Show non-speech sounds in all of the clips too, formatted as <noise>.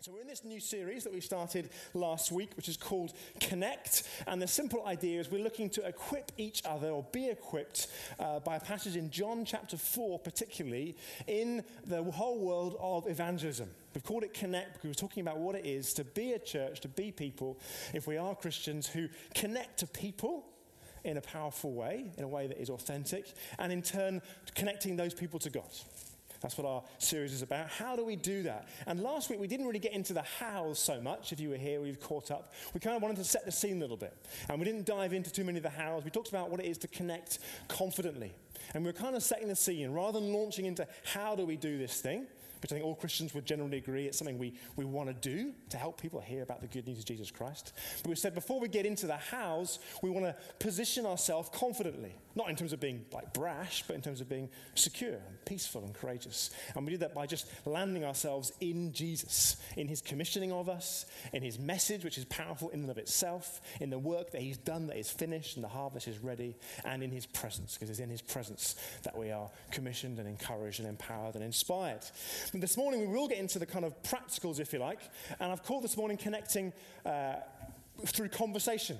So, we're in this new series that we started last week, which is called Connect. And the simple idea is we're looking to equip each other or be equipped uh, by a passage in John chapter 4, particularly in the whole world of evangelism. We've called it Connect because we're talking about what it is to be a church, to be people, if we are Christians who connect to people in a powerful way, in a way that is authentic, and in turn, connecting those people to God. That's what our series is about. How do we do that? And last week we didn't really get into the how so much. If you were here, we've caught up. We kind of wanted to set the scene a little bit. And we didn't dive into too many of the hows. We talked about what it is to connect confidently. And we we're kind of setting the scene. Rather than launching into how do we do this thing, which I think all Christians would generally agree it's something we, we want to do to help people hear about the good news of Jesus Christ. But we said before we get into the hows, we want to position ourselves confidently, not in terms of being like brash, but in terms of being secure and peaceful and courageous. And we do that by just landing ourselves in Jesus, in his commissioning of us, in his message, which is powerful in and of itself, in the work that he's done that is finished and the harvest is ready, and in his presence, because it's in his presence that we are commissioned and encouraged and empowered and inspired. This morning, we will get into the kind of practicals, if you like. And I've called this morning Connecting uh, Through Conversation.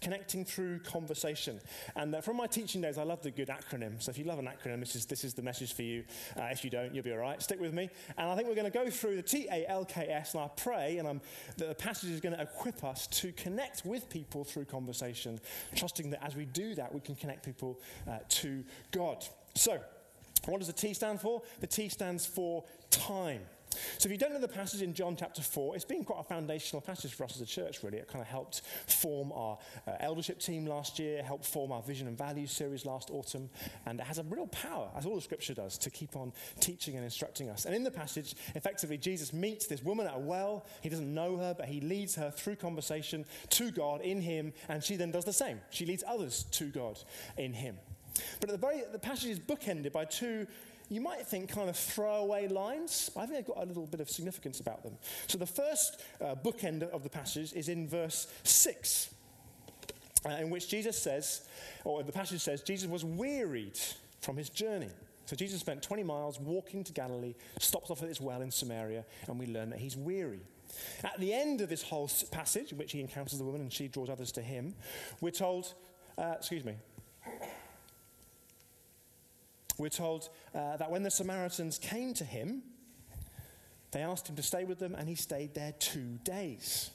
Connecting through conversation. And uh, from my teaching days, I love the good acronym. So if you love an acronym, this is, this is the message for you. Uh, if you don't, you'll be all right. Stick with me. And I think we're going to go through the T A L K S, and I pray and I'm, that the passage is going to equip us to connect with people through conversation, trusting that as we do that, we can connect people uh, to God. So, what does the T stand for? The T stands for time. So, if you don't know the passage in John chapter 4, it's been quite a foundational passage for us as a church, really. It kind of helped form our uh, eldership team last year, helped form our vision and values series last autumn, and it has a real power, as all the scripture does, to keep on teaching and instructing us. And in the passage, effectively, Jesus meets this woman at a well. He doesn't know her, but he leads her through conversation to God in him, and she then does the same. She leads others to God in him. But at the very, the passage is bookended by two, you might think, kind of throwaway lines. But I think they've got a little bit of significance about them. So the first uh, bookend of the passage is in verse 6, uh, in which Jesus says, or the passage says, Jesus was wearied from his journey. So Jesus spent 20 miles walking to Galilee, stops off at this well in Samaria, and we learn that he's weary. At the end of this whole passage, in which he encounters the woman and she draws others to him, we're told, uh, excuse me, we're told uh, that when the Samaritans came to him, they asked him to stay with them, and he stayed there two days.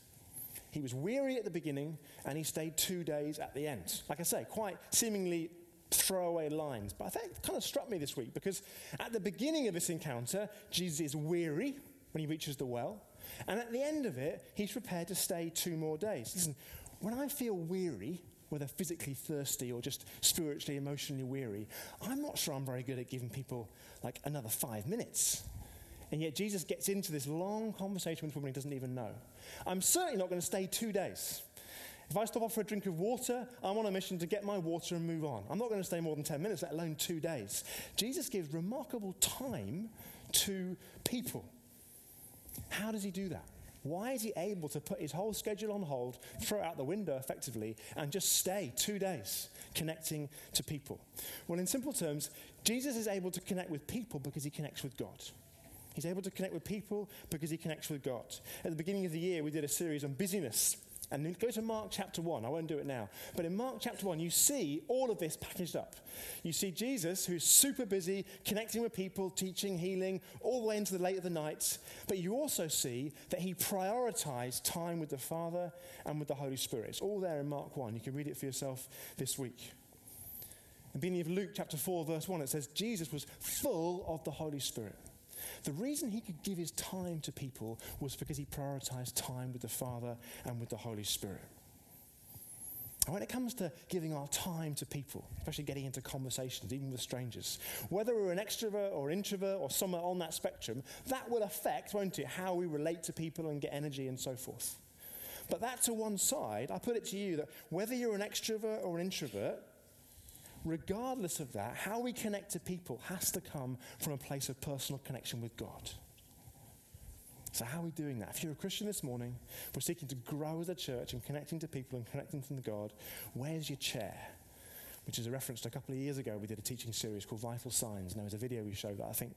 He was weary at the beginning, and he stayed two days at the end. Like I say, quite seemingly throwaway lines. But I think it kind of struck me this week because at the beginning of this encounter, Jesus is weary when he reaches the well. And at the end of it, he's prepared to stay two more days. Listen, when I feel weary, whether physically thirsty or just spiritually, emotionally weary, I'm not sure I'm very good at giving people like another five minutes. And yet Jesus gets into this long conversation with a woman he doesn't even know. I'm certainly not going to stay two days. If I stop off for a drink of water, I'm on a mission to get my water and move on. I'm not going to stay more than 10 minutes, let alone two days. Jesus gives remarkable time to people. How does he do that? Why is he able to put his whole schedule on hold, throw it out the window effectively, and just stay two days connecting to people? Well, in simple terms, Jesus is able to connect with people because he connects with God. He's able to connect with people because he connects with God. At the beginning of the year, we did a series on busyness. And then go to Mark chapter 1. I won't do it now. But in Mark chapter 1, you see all of this packaged up. You see Jesus, who's super busy, connecting with people, teaching, healing, all the way into the late of the night. But you also see that he prioritized time with the Father and with the Holy Spirit. It's all there in Mark 1. You can read it for yourself this week. In the beginning of Luke chapter 4, verse 1, it says, Jesus was full of the Holy Spirit. The reason he could give his time to people was because he prioritized time with the Father and with the Holy Spirit. And when it comes to giving our time to people, especially getting into conversations, even with strangers, whether we're an extrovert or introvert or somewhere on that spectrum, that will affect, won't it, how we relate to people and get energy and so forth. But that to one side, I put it to you that whether you're an extrovert or an introvert, regardless of that, how we connect to people has to come from a place of personal connection with God. So, how are we doing that? If you're a Christian this morning, we're seeking to grow as a church and connecting to people and connecting to God, where's your chair? Which is a reference to a couple of years ago, we did a teaching series called Vital Signs. And there was a video we showed that I think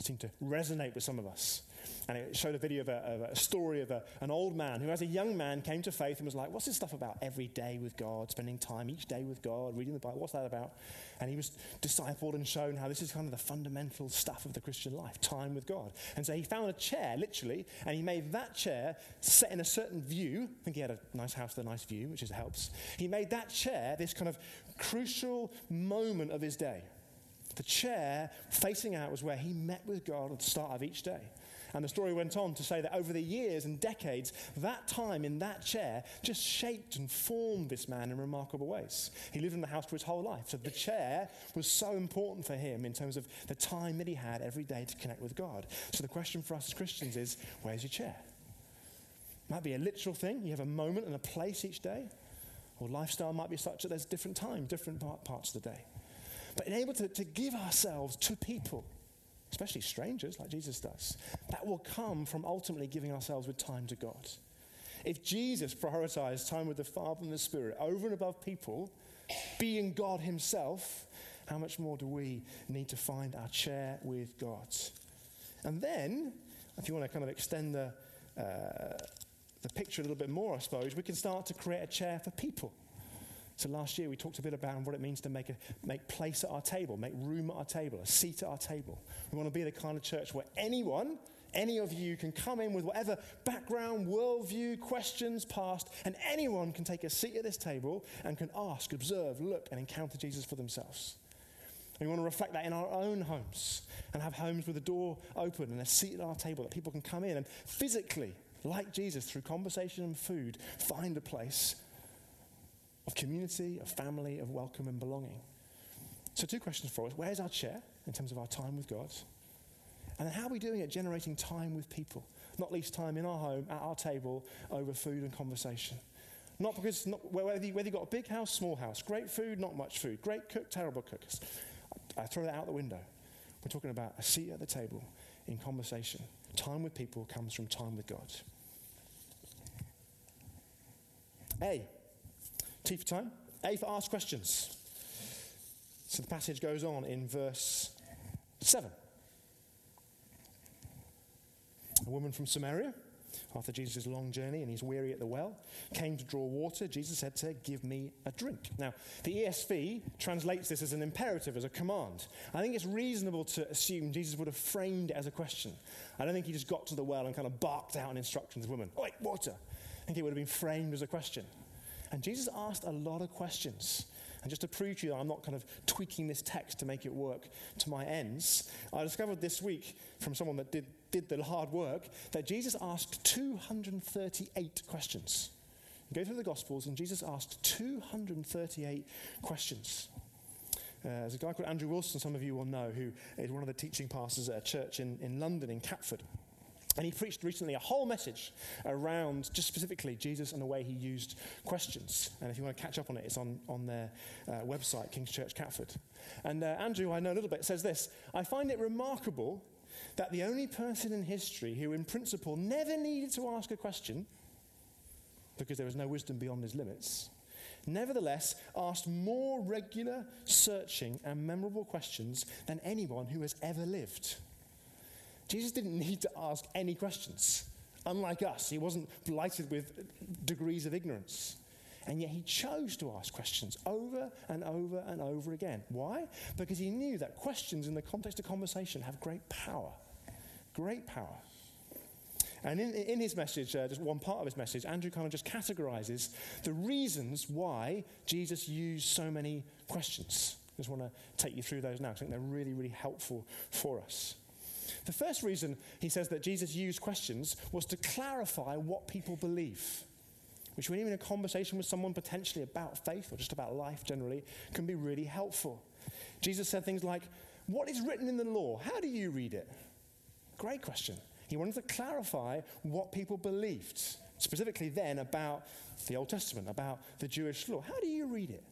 seemed to resonate with some of us. And it showed a video of a, of a story of a, an old man who, as a young man, came to faith and was like, What's this stuff about every day with God, spending time each day with God, reading the Bible? What's that about? And he was discipled and shown how this is kind of the fundamental stuff of the Christian life time with God. And so he found a chair, literally, and he made that chair set in a certain view. I think he had a nice house with a nice view, which is, helps. He made that chair this kind of crucial moment of his day. The chair facing out was where he met with God at the start of each day. And the story went on to say that over the years and decades, that time in that chair just shaped and formed this man in remarkable ways. He lived in the house for his whole life. So the chair was so important for him in terms of the time that he had every day to connect with God. So the question for us as Christians is where's your chair? Might be a literal thing. You have a moment and a place each day. Or lifestyle might be such that there's different time, different parts of the day. But being able to, to give ourselves to people especially strangers like Jesus does, that will come from ultimately giving ourselves with time to God. If Jesus prioritized time with the Father and the Spirit over and above people, being God Himself, how much more do we need to find our chair with God? And then, if you want to kind of extend the, uh, the picture a little bit more, I suppose, we can start to create a chair for people. So last year we talked a bit about what it means to make, a, make place at our table, make room at our table, a seat at our table. We want to be the kind of church where anyone, any of you can come in with whatever background, worldview, questions, past, and anyone can take a seat at this table and can ask, observe, look, and encounter Jesus for themselves. We want to reflect that in our own homes and have homes with a door open and a seat at our table that people can come in and physically, like Jesus, through conversation and food, find a place of community, of family, of welcome and belonging. So, two questions for us. Where's our chair in terms of our time with God? And how are we doing at generating time with people? Not least time in our home, at our table, over food and conversation. Not because, not, whether, you, whether you've got a big house, small house, great food, not much food, great cook, terrible cook. I, I throw that out the window. We're talking about a seat at the table in conversation. Time with people comes from time with God. A, T for time. A for ask questions. So the passage goes on in verse 7. A woman from Samaria, after Jesus' long journey and he's weary at the well, came to draw water. Jesus said to her, Give me a drink. Now, the ESV translates this as an imperative, as a command. I think it's reasonable to assume Jesus would have framed it as a question. I don't think he just got to the well and kind of barked out an instruction to the woman, Oi, water. I think it would have been framed as a question. And Jesus asked a lot of questions. And just to prove to you that I'm not kind of tweaking this text to make it work to my ends, I discovered this week from someone that did, did the hard work that Jesus asked 238 questions. You go through the Gospels, and Jesus asked 238 questions. Uh, there's a guy called Andrew Wilson, some of you will know, who is one of the teaching pastors at a church in, in London, in Catford. And he preached recently a whole message around just specifically Jesus and the way he used questions. And if you want to catch up on it, it's on, on their uh, website, King's Church Catford. And uh, Andrew, I know a little bit, says this I find it remarkable that the only person in history who, in principle, never needed to ask a question because there was no wisdom beyond his limits, nevertheless asked more regular, searching, and memorable questions than anyone who has ever lived. Jesus didn't need to ask any questions. Unlike us, he wasn't blighted with degrees of ignorance. And yet he chose to ask questions over and over and over again. Why? Because he knew that questions in the context of conversation have great power. Great power. And in, in his message, uh, just one part of his message, Andrew kind of just categorizes the reasons why Jesus used so many questions. I just want to take you through those now. I think they're really, really helpful for us. The first reason he says that Jesus used questions was to clarify what people believe, which, when you're in a conversation with someone potentially about faith or just about life generally, can be really helpful. Jesus said things like, What is written in the law? How do you read it? Great question. He wanted to clarify what people believed, specifically then about the Old Testament, about the Jewish law. How do you read it?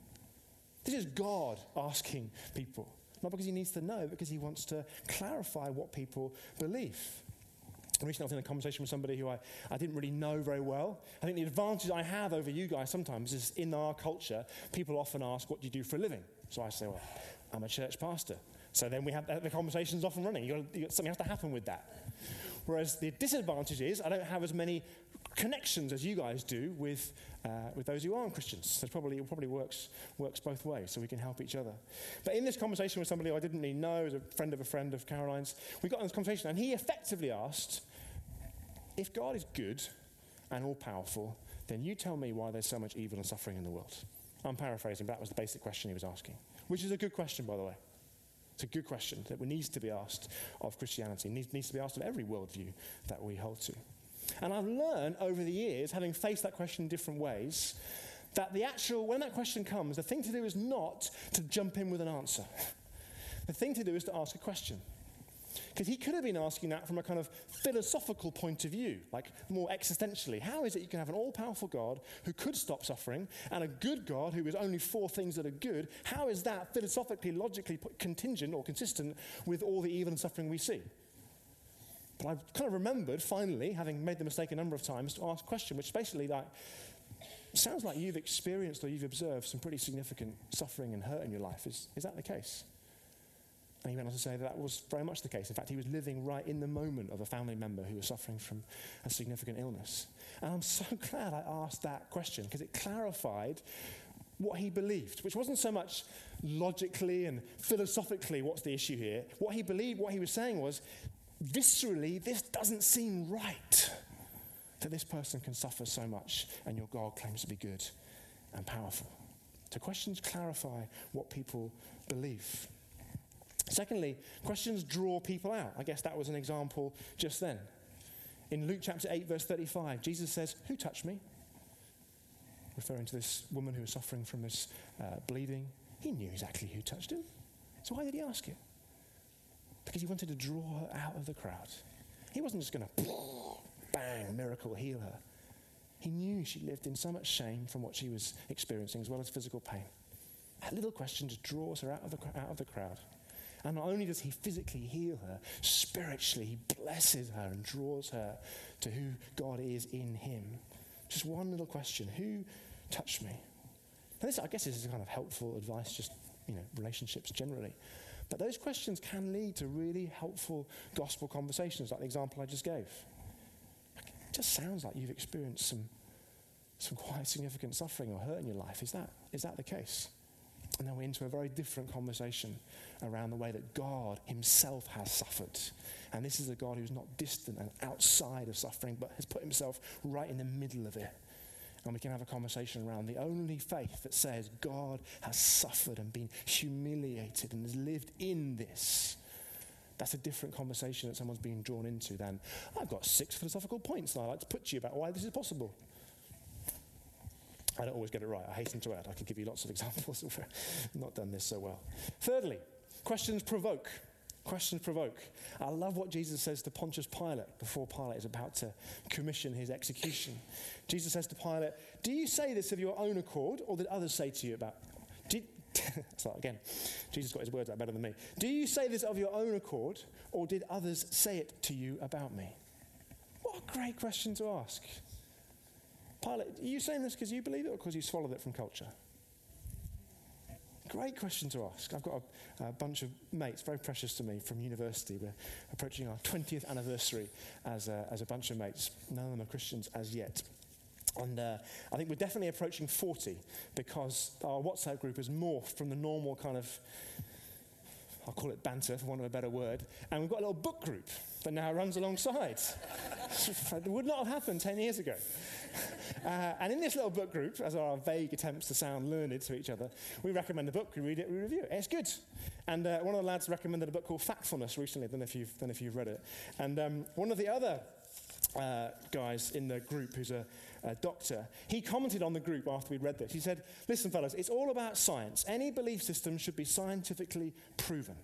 This is God asking people. Not because he needs to know, because he wants to clarify what people believe. Recently, I was in a conversation with somebody who I, I didn't really know very well. I think the advantage I have over you guys sometimes is in our culture, people often ask, What do you do for a living? So I say, Well, I'm a church pastor. So then we have the conversation's off and running. You got, something has to happen with that. Whereas the disadvantage is I don't have as many connections as you guys do with, uh, with those who aren't Christians. So it probably, it probably works, works both ways, so we can help each other. But in this conversation with somebody I didn't really know, a friend of a friend of Caroline's, we got in this conversation, and he effectively asked, if God is good and all powerful, then you tell me why there's so much evil and suffering in the world. I'm paraphrasing, but that was the basic question he was asking, which is a good question, by the way. It's a good question that needs to be asked of Christianity, needs, needs to be asked of every worldview that we hold to. And I've learned over the years, having faced that question in different ways, that the actual, when that question comes, the thing to do is not to jump in with an answer. The thing to do is to ask a question. Because he could have been asking that from a kind of philosophical point of view, like more existentially. How is it you can have an all powerful God who could stop suffering and a good God who is only for things that are good? How is that philosophically, logically contingent or consistent with all the evil and suffering we see? But I've kind of remembered, finally, having made the mistake a number of times, to ask a question which basically like, sounds like you've experienced or you've observed some pretty significant suffering and hurt in your life. Is, is that the case? And he went on to say that that was very much the case. In fact, he was living right in the moment of a family member who was suffering from a significant illness. And I'm so <laughs> glad I asked that question because it clarified what he believed, which wasn't so much logically and philosophically what's the issue here. What he believed, what he was saying was, viscerally, this doesn't seem right that this person can suffer so much and your God claims to be good and powerful. So questions clarify what people believe. Secondly, questions draw people out. I guess that was an example just then. In Luke chapter 8, verse 35, Jesus says, Who touched me? Referring to this woman who was suffering from this uh, bleeding. He knew exactly who touched him. So why did he ask it? Because he wanted to draw her out of the crowd. He wasn't just going <laughs> to bang, miracle, heal her. He knew she lived in so much shame from what she was experiencing, as well as physical pain. That little question just draws her out of the, out of the crowd. And not only does he physically heal her, spiritually, he blesses her and draws her to who God is in him. Just one little question Who touched me? Now this, I guess, this is kind of helpful advice, just, you know, relationships generally. But those questions can lead to really helpful gospel conversations, like the example I just gave. It just sounds like you've experienced some, some quite significant suffering or hurt in your life. Is that, is that the case? And then we're into a very different conversation around the way that God Himself has suffered. And this is a God who's not distant and outside of suffering, but has put Himself right in the middle of it. And we can have a conversation around the only faith that says God has suffered and been humiliated and has lived in this. That's a different conversation that someone's being drawn into than, I've got six philosophical points that I'd like to put to you about why this is possible. I don't always get it right. I hasten to add. I could give you lots of examples of not done this so well. Thirdly, questions provoke. Questions provoke. I love what Jesus says to Pontius Pilate before Pilate is about to commission his execution. Jesus says to Pilate, Do you say this of your own accord, or did others say to you about? <laughs> Did, <laughs> again. Jesus got his words out better than me. Do you say this of your own accord, or did others say it to you about me? What a great question to ask. Pilate, are you saying this because you believe it or because you swallowed it from culture? Great question to ask. I've got a, a, bunch of mates, very precious to me, from university. We're approaching our 20th anniversary as a, as a bunch of mates. None of them are Christians as yet. And uh, I think we're definitely approaching 40 because our WhatsApp group has morphed from the normal kind of, I'll call it banter for want of a better word, and we've got a little book group that now runs alongside. <laughs> it would not have happened 10 years ago. <laughs> Uh, and in this little book group, as our vague attempts to sound learned to each other, we recommend a book, we read it, we review it. It's good. And uh, one of the lads recommended a book called Factfulness recently. Know if you've, don't if you've read it. And um, one of the other uh, guys in the group who's a, a, doctor, he commented on the group after we'd read this. He said, Listen, fellas, it's all about science. Any belief system should be scientifically proven.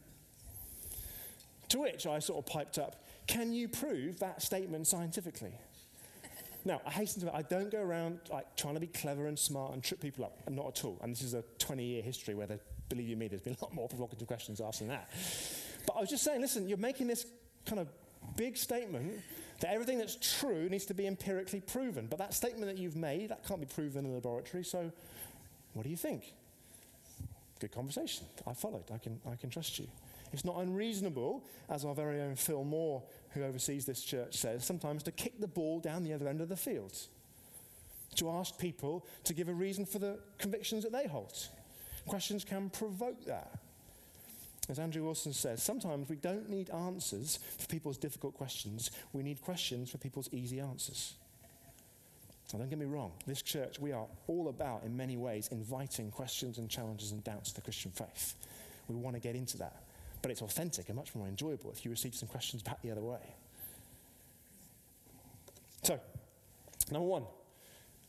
To which I sort of piped up, Can you prove that statement scientifically? Now, I hasten to add, I don't go around like trying to be clever and smart and trip people up. Not at all. And this is a 20-year history where, believe you me, there's been a lot more provocative questions asked than that. But I was just saying, listen, you're making this kind of big statement that everything that's true needs to be empirically proven. But that statement that you've made, that can't be proven in a laboratory. So, what do you think? Good conversation. I followed. I can, I can trust you. It's not unreasonable, as our very own Phil Moore, who oversees this church, says, sometimes to kick the ball down the other end of the field. To ask people to give a reason for the convictions that they hold. Questions can provoke that. As Andrew Wilson says, sometimes we don't need answers for people's difficult questions, we need questions for people's easy answers. Now, don't get me wrong, this church, we are all about, in many ways, inviting questions and challenges and doubts to the Christian faith. We want to get into that. But it's authentic and much more enjoyable if you receive some questions back the other way. So, number one.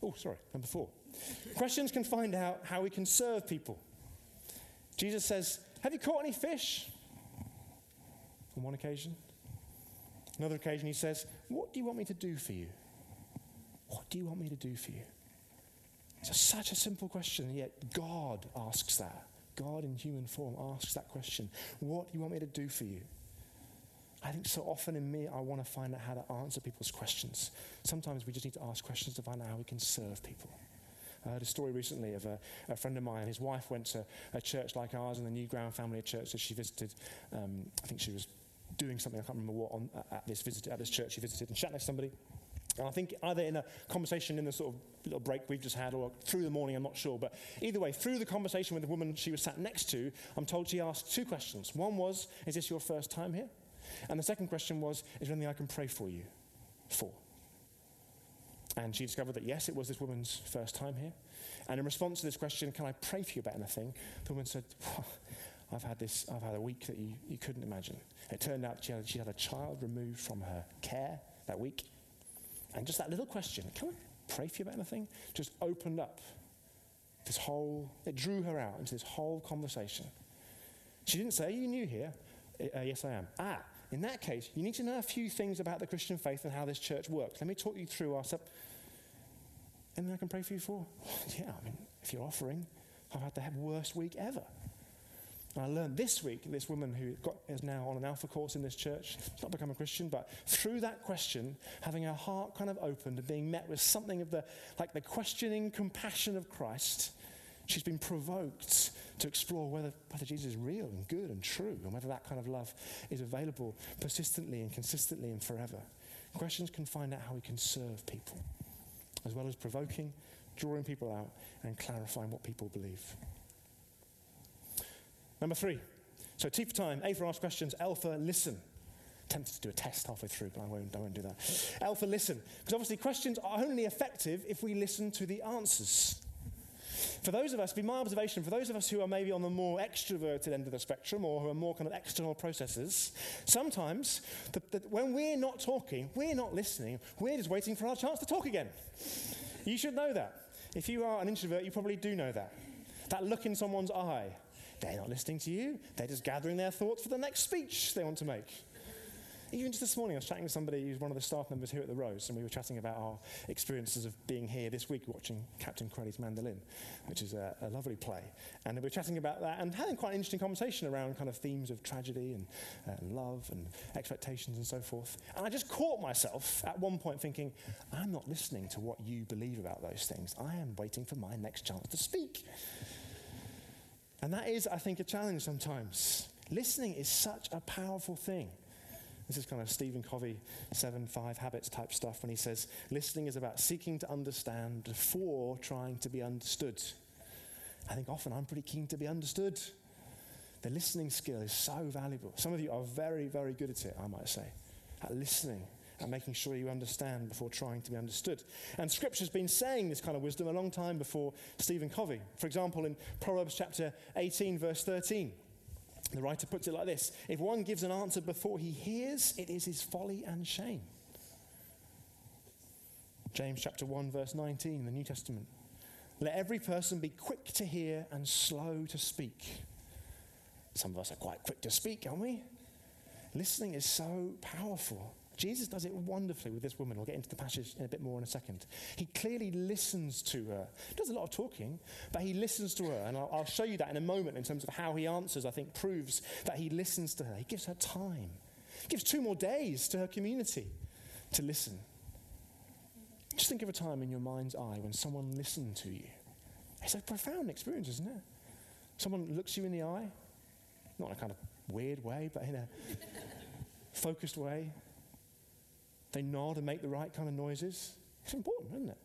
Oh, sorry, number four. questions can find out how we can serve people. Jesus says, Have you caught any fish? On one occasion. Another occasion, he says, What do you want me to do for you? What do you want me to do for you? It's a, such a simple question, yet God asks that. God in human form asks that question What do you want me to do for you? I think so often in me, I want to find out how to answer people's questions. Sometimes we just need to ask questions to find out how we can serve people. I heard a story recently of a, a friend of mine. His wife went to a church like ours in the New Ground Family Church that she visited. Um, I think she was doing something, I can't remember what, on, at, this visit, at this church she visited, and chatting to somebody. And I think either in a conversation in the sort of little break we've just had or through the morning, I'm not sure. But either way, through the conversation with the woman she was sat next to, I'm told she asked two questions. One was, Is this your first time here? And the second question was, Is there anything I can pray for you for? And she discovered that yes, it was this woman's first time here. And in response to this question, Can I pray for you about anything? The woman said, I've had this, I've had a week that you, you couldn't imagine. It turned out she had, she had a child removed from her care that week. And just that little question, can I pray for you about anything? Just opened up this whole, it drew her out into this whole conversation. She didn't say, you new here? Uh, yes, I am. Ah, in that case, you need to know a few things about the Christian faith and how this church works. Let me talk you through our sub. Anything I can pray for you for? <laughs> Yeah, I mean, if you're offering, I've had the worst week ever. And I learned this week, this woman who got, is now on an alpha course in this church, she's not become a Christian, but through that question, having her heart kind of opened and being met with something of the, like the questioning compassion of Christ, she's been provoked to explore whether, whether Jesus is real and good and true, and whether that kind of love is available persistently and consistently and forever. Questions can find out how we can serve people, as well as provoking, drawing people out, and clarifying what people believe. Number three. So T for time, A for ask questions, L for listen. Tempted to do a test halfway through, but I won't, I won't do that. L for listen. Because obviously questions are only effective if we listen to the answers. For those of us, be my observation, for those of us who are maybe on the more extroverted end of the spectrum or who are more kind of external processors, sometimes the, the, when we're not talking, we're not listening, we're just waiting for our chance to talk again. You should know that. If you are an introvert, you probably do know that. That look in someone's eye they're not listening to you. They're just gathering their thoughts for the next speech they want to make. Even just this morning, I was chatting with somebody who's one of the staff members here at the Rose, and we were chatting about our experiences of being here this week watching Captain Corelli's Mandolin, which is a, a, lovely play. And we were chatting about that and having quite an interesting conversation around kind of themes of tragedy and, uh, and love and expectations and so forth. And I just caught myself at one point thinking, I'm not listening to what you believe about those things. I am waiting for my next chance to speak. And that is, I think, a challenge sometimes. Listening is such a powerful thing. This is kind of Stephen Covey, seven, five habits type stuff when he says, listening is about seeking to understand before trying to be understood. I think often I'm pretty keen to be understood. The listening skill is so valuable. Some of you are very, very good at it, I might say, at listening and making sure you understand before trying to be understood. And Scripture's been saying this kind of wisdom a long time before Stephen Covey. For example, in Proverbs chapter 18, verse 13, the writer puts it like this If one gives an answer before he hears, it is his folly and shame. James chapter 1, verse 19, the New Testament. Let every person be quick to hear and slow to speak. Some of us are quite quick to speak, aren't we? Listening is so powerful. Jesus does it wonderfully with this woman. We'll get into the passage in a bit more in a second. He clearly listens to her. He does a lot of talking, but he listens to her. And I'll, I'll show you that in a moment in terms of how he answers, I think, proves that he listens to her. He gives her time, he gives two more days to her community to listen. Just think of a time in your mind's eye when someone listened to you. It's a profound experience, isn't it? Someone looks you in the eye, not in a kind of weird way, but in a <laughs> focused way. They nod and make the right kind of noises. It's important, isn't it?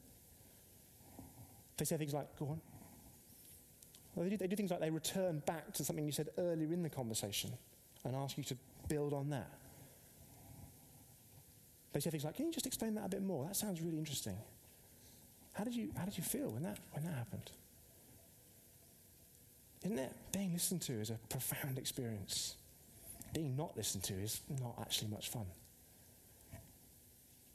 They say things like, go on. Well, they do, they do things like they return back to something you said earlier in the conversation and ask you to build on that. They say things like, can you just explain that a bit more? That sounds really interesting. How did you, how did you feel when that, when that happened? Isn't it? Being listened to is a profound experience. Being not listened to is not actually much fun.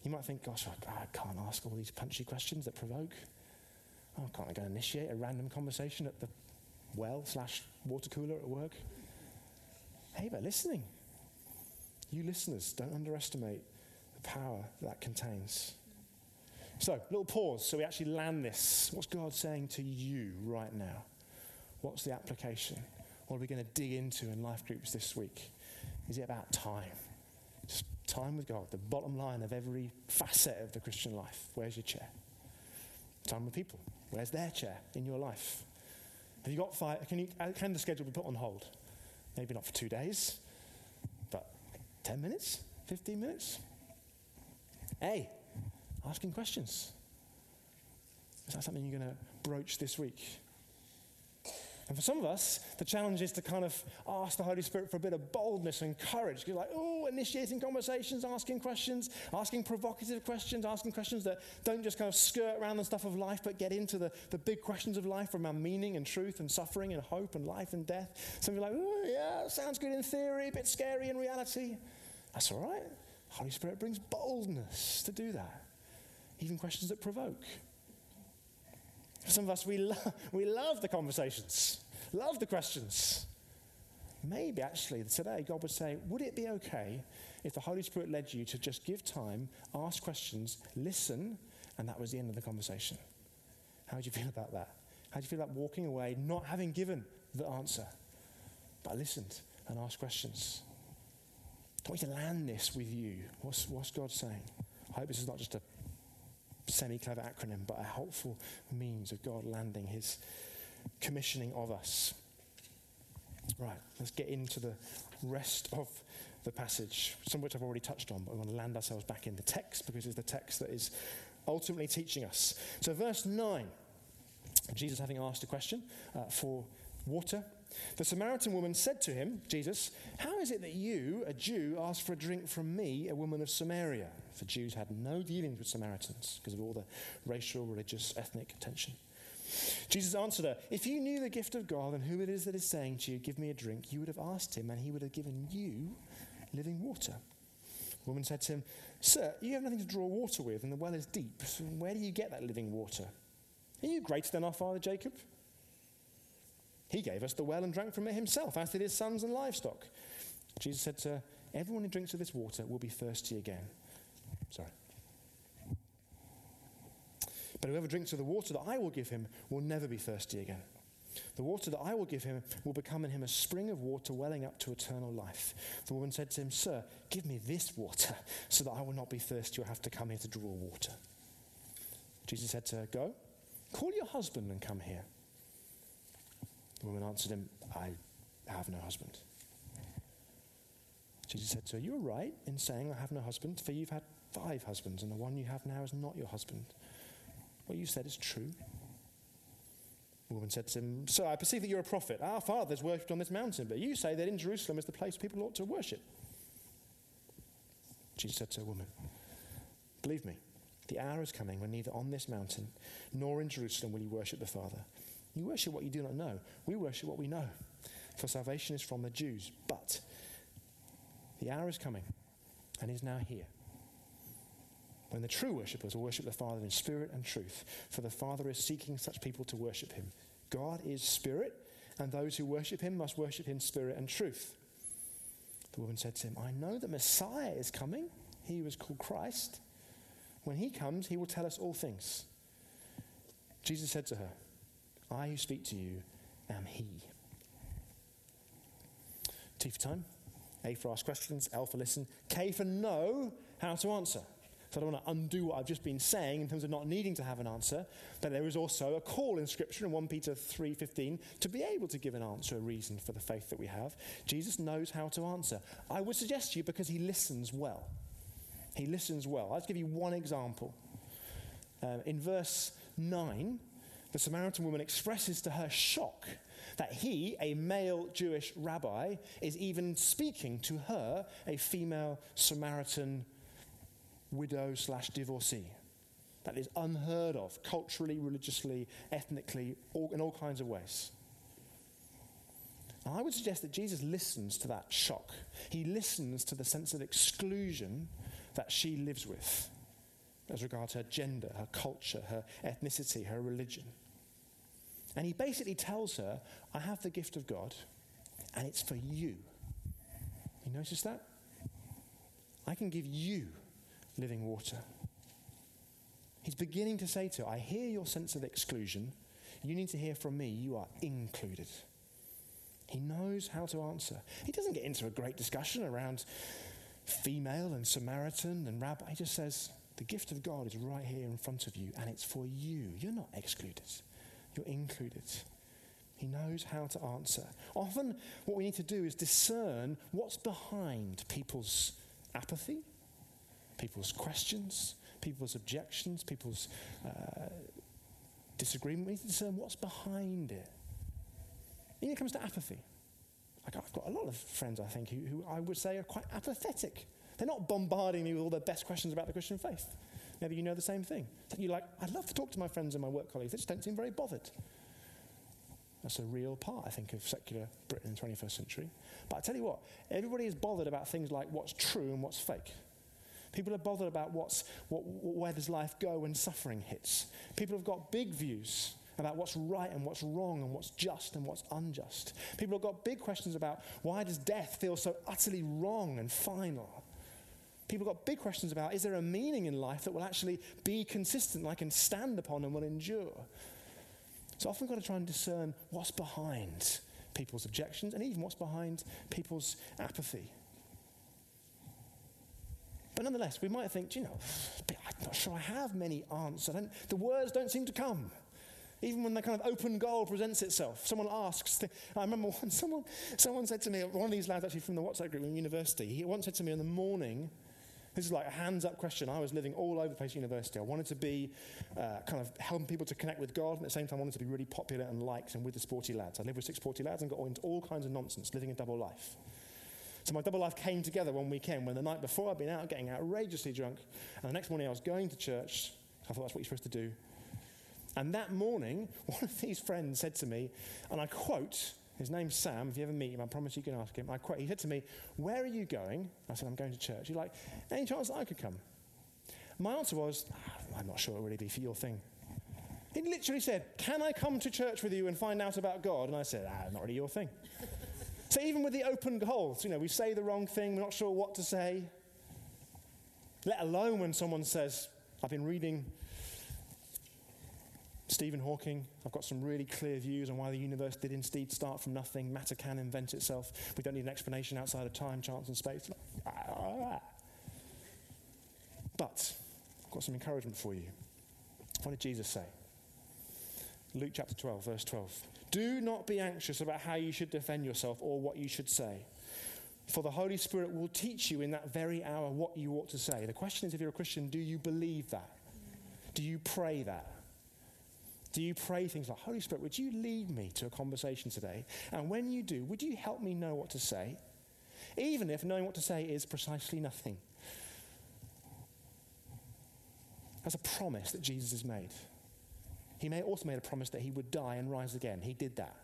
You might think, gosh, I, I can't ask all these punchy questions that provoke. Oh, can't I go and initiate a random conversation at the well slash water cooler at work? Hey, but listening. You listeners, don't underestimate the power that contains. So, little pause so we actually land this. What's God saying to you right now? What's the application? What are we going to dig into in life groups this week? Is it about time? Time with God, the bottom line of every facet of the Christian life. Where's your chair? Time with people. Where's their chair in your life? Have you got five? Can, you, uh, can the schedule be put on hold? Maybe not for two days, but 10 minutes? 15 minutes? A, asking questions. Is that something you're going to broach this week? And for some of us, the challenge is to kind of ask the Holy Spirit for a bit of boldness and courage. You're like, oh, initiating conversations, asking questions, asking provocative questions, asking questions that don't just kind of skirt around the stuff of life, but get into the, the big questions of life around meaning and truth and suffering and hope and life and death. Some of you are like, oh, yeah, sounds good in theory, a bit scary in reality. That's all right. Holy Spirit brings boldness to do that, even questions that provoke. For some of us, we, lo- <laughs> we love the conversations, love the questions. Maybe actually today God would say, Would it be okay if the Holy Spirit led you to just give time, ask questions, listen, and that was the end of the conversation? How do you feel about that? How do you feel about walking away not having given the answer, but listened and asked questions? I want you to land this with you. What's, what's God saying? I hope this is not just a semi clever acronym, but a helpful means of God landing his commissioning of us. Right, let's get into the rest of the passage, some of which I've already touched on, but we want to land ourselves back in the text because it's the text that is ultimately teaching us. So, verse 9, Jesus having asked a question uh, for water the Samaritan woman said to him, Jesus, How is it that you, a Jew, ask for a drink from me, a woman of Samaria? For Jews had no dealings with Samaritans because of all the racial, religious, ethnic tension. Jesus answered her, If you knew the gift of God and who it is that is saying to you, Give me a drink, you would have asked him, and he would have given you living water. The woman said to him, Sir, you have nothing to draw water with, and the well is deep. So where do you get that living water? Are you greater than our father Jacob? He gave us the well and drank from it himself, as did his sons and livestock. Jesus said to her, Everyone who drinks of this water will be thirsty again. Sorry. But whoever drinks of the water that I will give him will never be thirsty again. The water that I will give him will become in him a spring of water welling up to eternal life. The woman said to him, Sir, give me this water so that I will not be thirsty or have to come here to draw water. Jesus said to her, Go, call your husband and come here. The woman answered him, I have no husband. Jesus said to her, You're right in saying, I have no husband, for you've had five husbands, and the one you have now is not your husband. What you said is true. The woman said to him, Sir, I perceive that you're a prophet. Our fathers worshipped on this mountain, but you say that in Jerusalem is the place people ought to worship. Jesus said to a woman, Believe me, the hour is coming when neither on this mountain nor in Jerusalem will you worship the Father. You worship what you do not know. We worship what we know. For salvation is from the Jews. But the hour is coming and is now here when the true worshippers will worship the Father in spirit and truth. For the Father is seeking such people to worship him. God is spirit, and those who worship him must worship in spirit and truth. The woman said to him, I know the Messiah is coming. He was called Christ. When he comes, he will tell us all things. Jesus said to her, I who speak to you am He. T for time, A for ask questions, L for listen, K for know how to answer. So I don't want to undo what I've just been saying in terms of not needing to have an answer. But there is also a call in Scripture in 1 Peter 3.15 to be able to give an answer, a reason for the faith that we have. Jesus knows how to answer. I would suggest to you because he listens well. He listens well. I'll just give you one example. Uh, in verse 9, the Samaritan woman expresses to her shock that he, a male Jewish rabbi, is even speaking to her, a female Samaritan widow slash divorcee. That is unheard of culturally, religiously, ethnically, all, in all kinds of ways. And I would suggest that Jesus listens to that shock. He listens to the sense of exclusion that she lives with as regards her gender, her culture, her ethnicity, her religion. And he basically tells her, I have the gift of God, and it's for you. You notice that? I can give you living water. He's beginning to say to her, I hear your sense of exclusion. You need to hear from me. You are included. He knows how to answer. He doesn't get into a great discussion around female and Samaritan and rabbi. He just says, The gift of God is right here in front of you, and it's for you. You're not excluded, you're included. He knows how to answer. Often, what we need to do is discern what's behind people's apathy, people's questions, people's objections, people's uh, disagreement. We need to discern what's behind it. When it comes to apathy, like I've got a lot of friends, I think, who, who I would say are quite apathetic. They're not bombarding me with all the best questions about the Christian faith. Maybe you know the same thing. You're like, I'd love to talk to my friends and my work colleagues. They just don't seem very bothered. That's a real part, I think, of secular Britain in the 21st century. But I tell you what, everybody is bothered about things like what's true and what's fake. People are bothered about what's, what, where does life go when suffering hits. People have got big views about what's right and what's wrong and what's just and what's unjust. People have got big questions about why does death feel so utterly wrong and final. People have got big questions about is there a meaning in life that will actually be consistent, I can stand upon and will endure. So often we've got to try and discern what's behind people's objections and even what's behind people's apathy. But nonetheless, we might think, you know, I'm not sure I have many answers. the words don't seem to come. Even when the kind of open goal presents itself, someone asks. I remember <laughs> once someone, someone said to me, one of these lads actually from the WhatsApp group in university, he once said to me in the morning, this is like a hands up question. I was living all over the place at university. I wanted to be uh, kind of helping people to connect with God, and at the same time, I wanted to be really popular and liked and with the sporty lads. I lived with six sporty lads and got into all kinds of nonsense, living a double life. So my double life came together one weekend when the night before I'd been out getting outrageously drunk, and the next morning I was going to church. I thought that's what you're supposed to do. And that morning, <laughs> one of these friends said to me, and I quote, his name's Sam. If you ever meet him, I promise you can ask him. I quote, he said to me, Where are you going? I said, I'm going to church. He's like, Any chance that I could come? My answer was, ah, I'm not sure it'll really be for your thing. He literally said, Can I come to church with you and find out about God? And I said, Ah, not really your thing. So even with the open goals, you know, we say the wrong thing, we're not sure what to say. Let alone when someone says, I've been reading Stephen Hawking. I've got some really clear views on why the universe did indeed start from nothing. Matter can invent itself. We don't need an explanation outside of time, chance, and space. But I've got some encouragement for you. What did Jesus say? Luke chapter 12, verse 12. Do not be anxious about how you should defend yourself or what you should say. For the Holy Spirit will teach you in that very hour what you ought to say. The question is if you're a Christian, do you believe that? Do you pray that? Do you pray things like, Holy Spirit, would you lead me to a conversation today? And when you do, would you help me know what to say? Even if knowing what to say is precisely nothing. That's a promise that Jesus has made. He may also made a promise that he would die and rise again. He did that.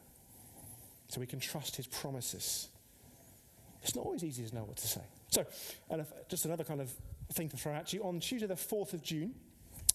So we can trust his promises. It's not always easy to know what to say. So, and just another kind of thing to throw at you. On Tuesday, the 4th of June,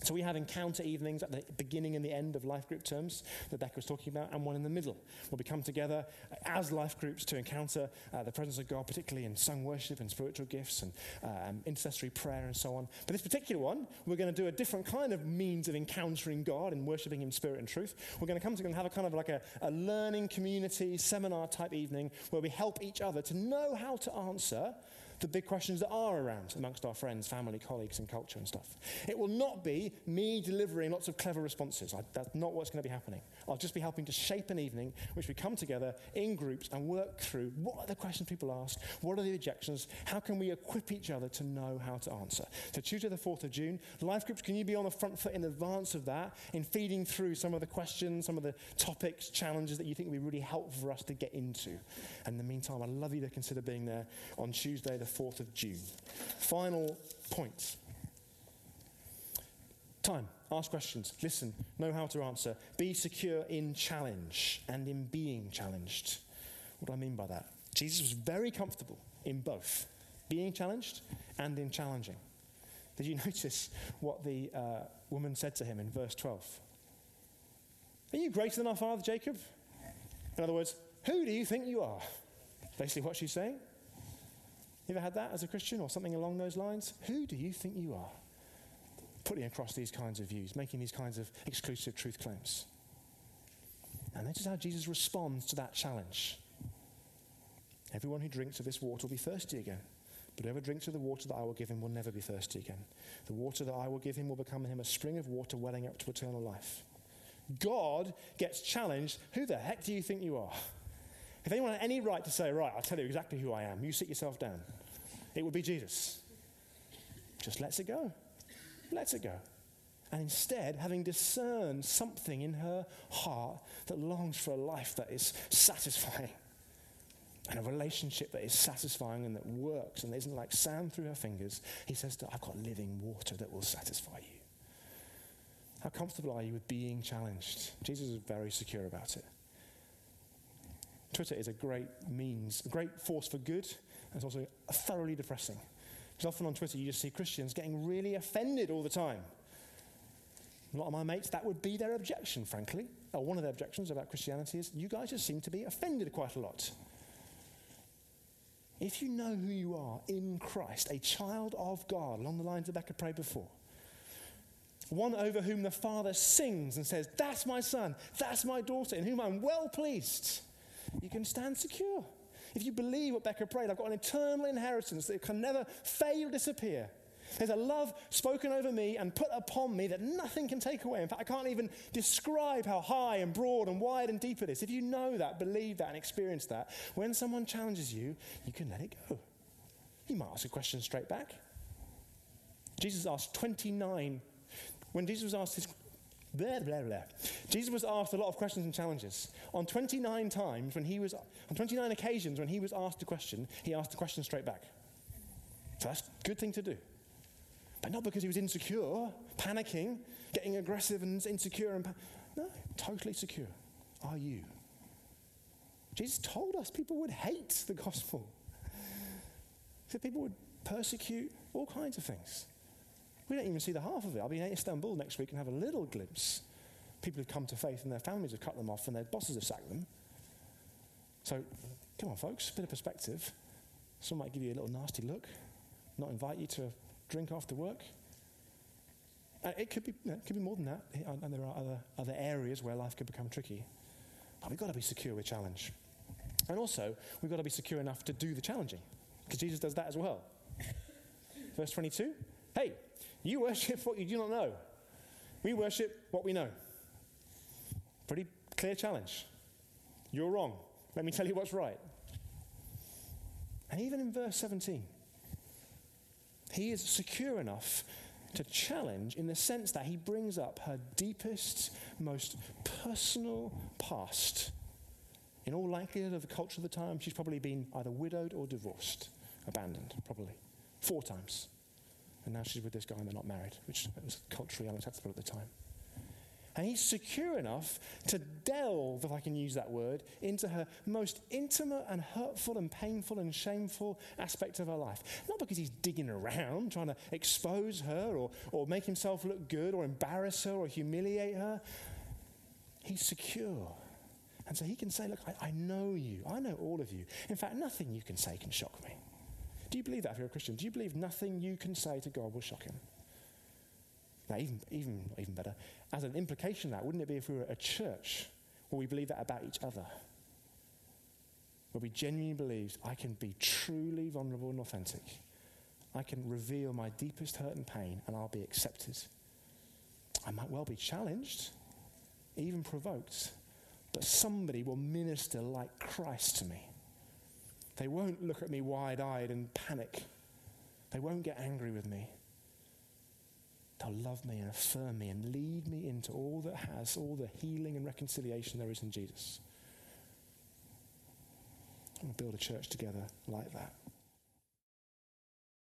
so we have encounter evenings at the beginning and the end of life group terms that Becca was talking about, and one in the middle. Where we come together as life groups to encounter uh, the presence of God, particularly in sung worship and spiritual gifts and um, intercessory prayer and so on. But this particular one, we're going to do a different kind of means of encountering God and worshiping Him spirit and truth. We're going to come together and have a kind of like a, a learning community seminar type evening where we help each other to know how to answer the big questions that are around amongst our friends, family, colleagues, and culture and stuff. It will not be me delivering lots of clever responses. I, that's not what's going to be happening. I'll just be helping to shape an evening which we come together in groups and work through what are the questions people ask, what are the objections, how can we equip each other to know how to answer. So, Tuesday, the 4th of June, life groups, can you be on the front foot in advance of that in feeding through some of the questions, some of the topics, challenges that you think would be really helpful for us to get into? And in the meantime, I'd love you to consider being there on Tuesday, the 4th of June. Final point time. Ask questions. Listen. Know how to answer. Be secure in challenge and in being challenged. What do I mean by that? Jesus was very comfortable in both being challenged and in challenging. Did you <laughs> notice what the uh, woman said to him in verse 12? Are you greater than our father Jacob? In other words, who do you think you are? Basically, what she's saying. You ever had that as a Christian or something along those lines? Who do you think you are? Putting across these kinds of views, making these kinds of exclusive truth claims. And is how Jesus responds to that challenge. Everyone who drinks of this water will be thirsty again. But whoever drinks of the water that I will give him will never be thirsty again. The water that I will give him will become in him a spring of water welling up to eternal life. God gets challenged. Who the heck do you think you are? If anyone had any right to say, right, I'll tell you exactly who I am, you sit yourself down, it would be Jesus. Just lets it go. Lets it go. And instead, having discerned something in her heart that longs for a life that is satisfying and a relationship that is satisfying and that works and isn't like sand through her fingers, he says to her, I've got living water that will satisfy you. How comfortable are you with being challenged? Jesus is very secure about it. Twitter is a great means, a great force for good, it's also thoroughly depressing. Because often on Twitter, you just see Christians getting really offended all the time. A lot of my mates, that would be their objection, frankly. Or one of their objections about Christianity is you guys just seem to be offended quite a lot. If you know who you are in Christ, a child of God, along the lines Becca prayed before, one over whom the Father sings and says, That's my son, that's my daughter, in whom I'm well pleased you can stand secure. If you believe what Becca prayed, I've got an eternal inheritance that can never fail or disappear. There's a love spoken over me and put upon me that nothing can take away. In fact, I can't even describe how high and broad and wide and deep it is. If you know that, believe that, and experience that, when someone challenges you, you can let it go. You might ask a question straight back. Jesus asked 29. When Jesus was asked his Blah, blah, blah. Jesus was asked a lot of questions and challenges. On 29 times, when he was, on 29 occasions when he was asked a question, he asked the question straight back. So that's a good thing to do. But not because he was insecure, panicking, getting aggressive and insecure. And no, totally secure. Are you? Jesus told us people would hate the gospel. Said people would persecute all kinds of things. We don't even see the half of it. I'll be in Istanbul next week and have a little glimpse. People have come to faith and their families have cut them off and their bosses have sacked them. So, come on, folks, a bit of perspective. Some might give you a little nasty look, not invite you to a drink after work. Uh, it could be, it could be more than that, and there are other, other areas where life could become tricky. But we've got to be secure with challenge. And also, we've got to be secure enough to do the challenging, because Jesus does that as well. Verse 22 Hey, you worship what you do not know. We worship what we know. Pretty clear challenge. You're wrong. Let me tell you what's right. And even in verse 17, he is secure enough to challenge in the sense that he brings up her deepest, most personal past. In all likelihood of the culture of the time, she's probably been either widowed or divorced, abandoned, probably, four times. And now she's with this guy and they're not married, which was culturally unacceptable at the time. And he's secure enough to delve, if I can use that word, into her most intimate and hurtful and painful and shameful aspect of her life. Not because he's digging around trying to expose her or, or make himself look good or embarrass her or humiliate her. He's secure. And so he can say, Look, I, I know you. I know all of you. In fact, nothing you can say can shock me. Do you believe that if you're a Christian? Do you believe nothing you can say to God will shock him? Now, even, even, even better, as an implication of that, wouldn't it be if we were a church where we believe that about each other? where we genuinely believe I can be truly vulnerable and authentic. I can reveal my deepest hurt and pain, and I'll be accepted. I might well be challenged, even provoked, but somebody will minister like Christ to me. They won't look at me wide eyed and panic. They won't get angry with me. They'll love me and affirm me and lead me into all that has all the healing and reconciliation there is in Jesus. I'm going to build a church together like that.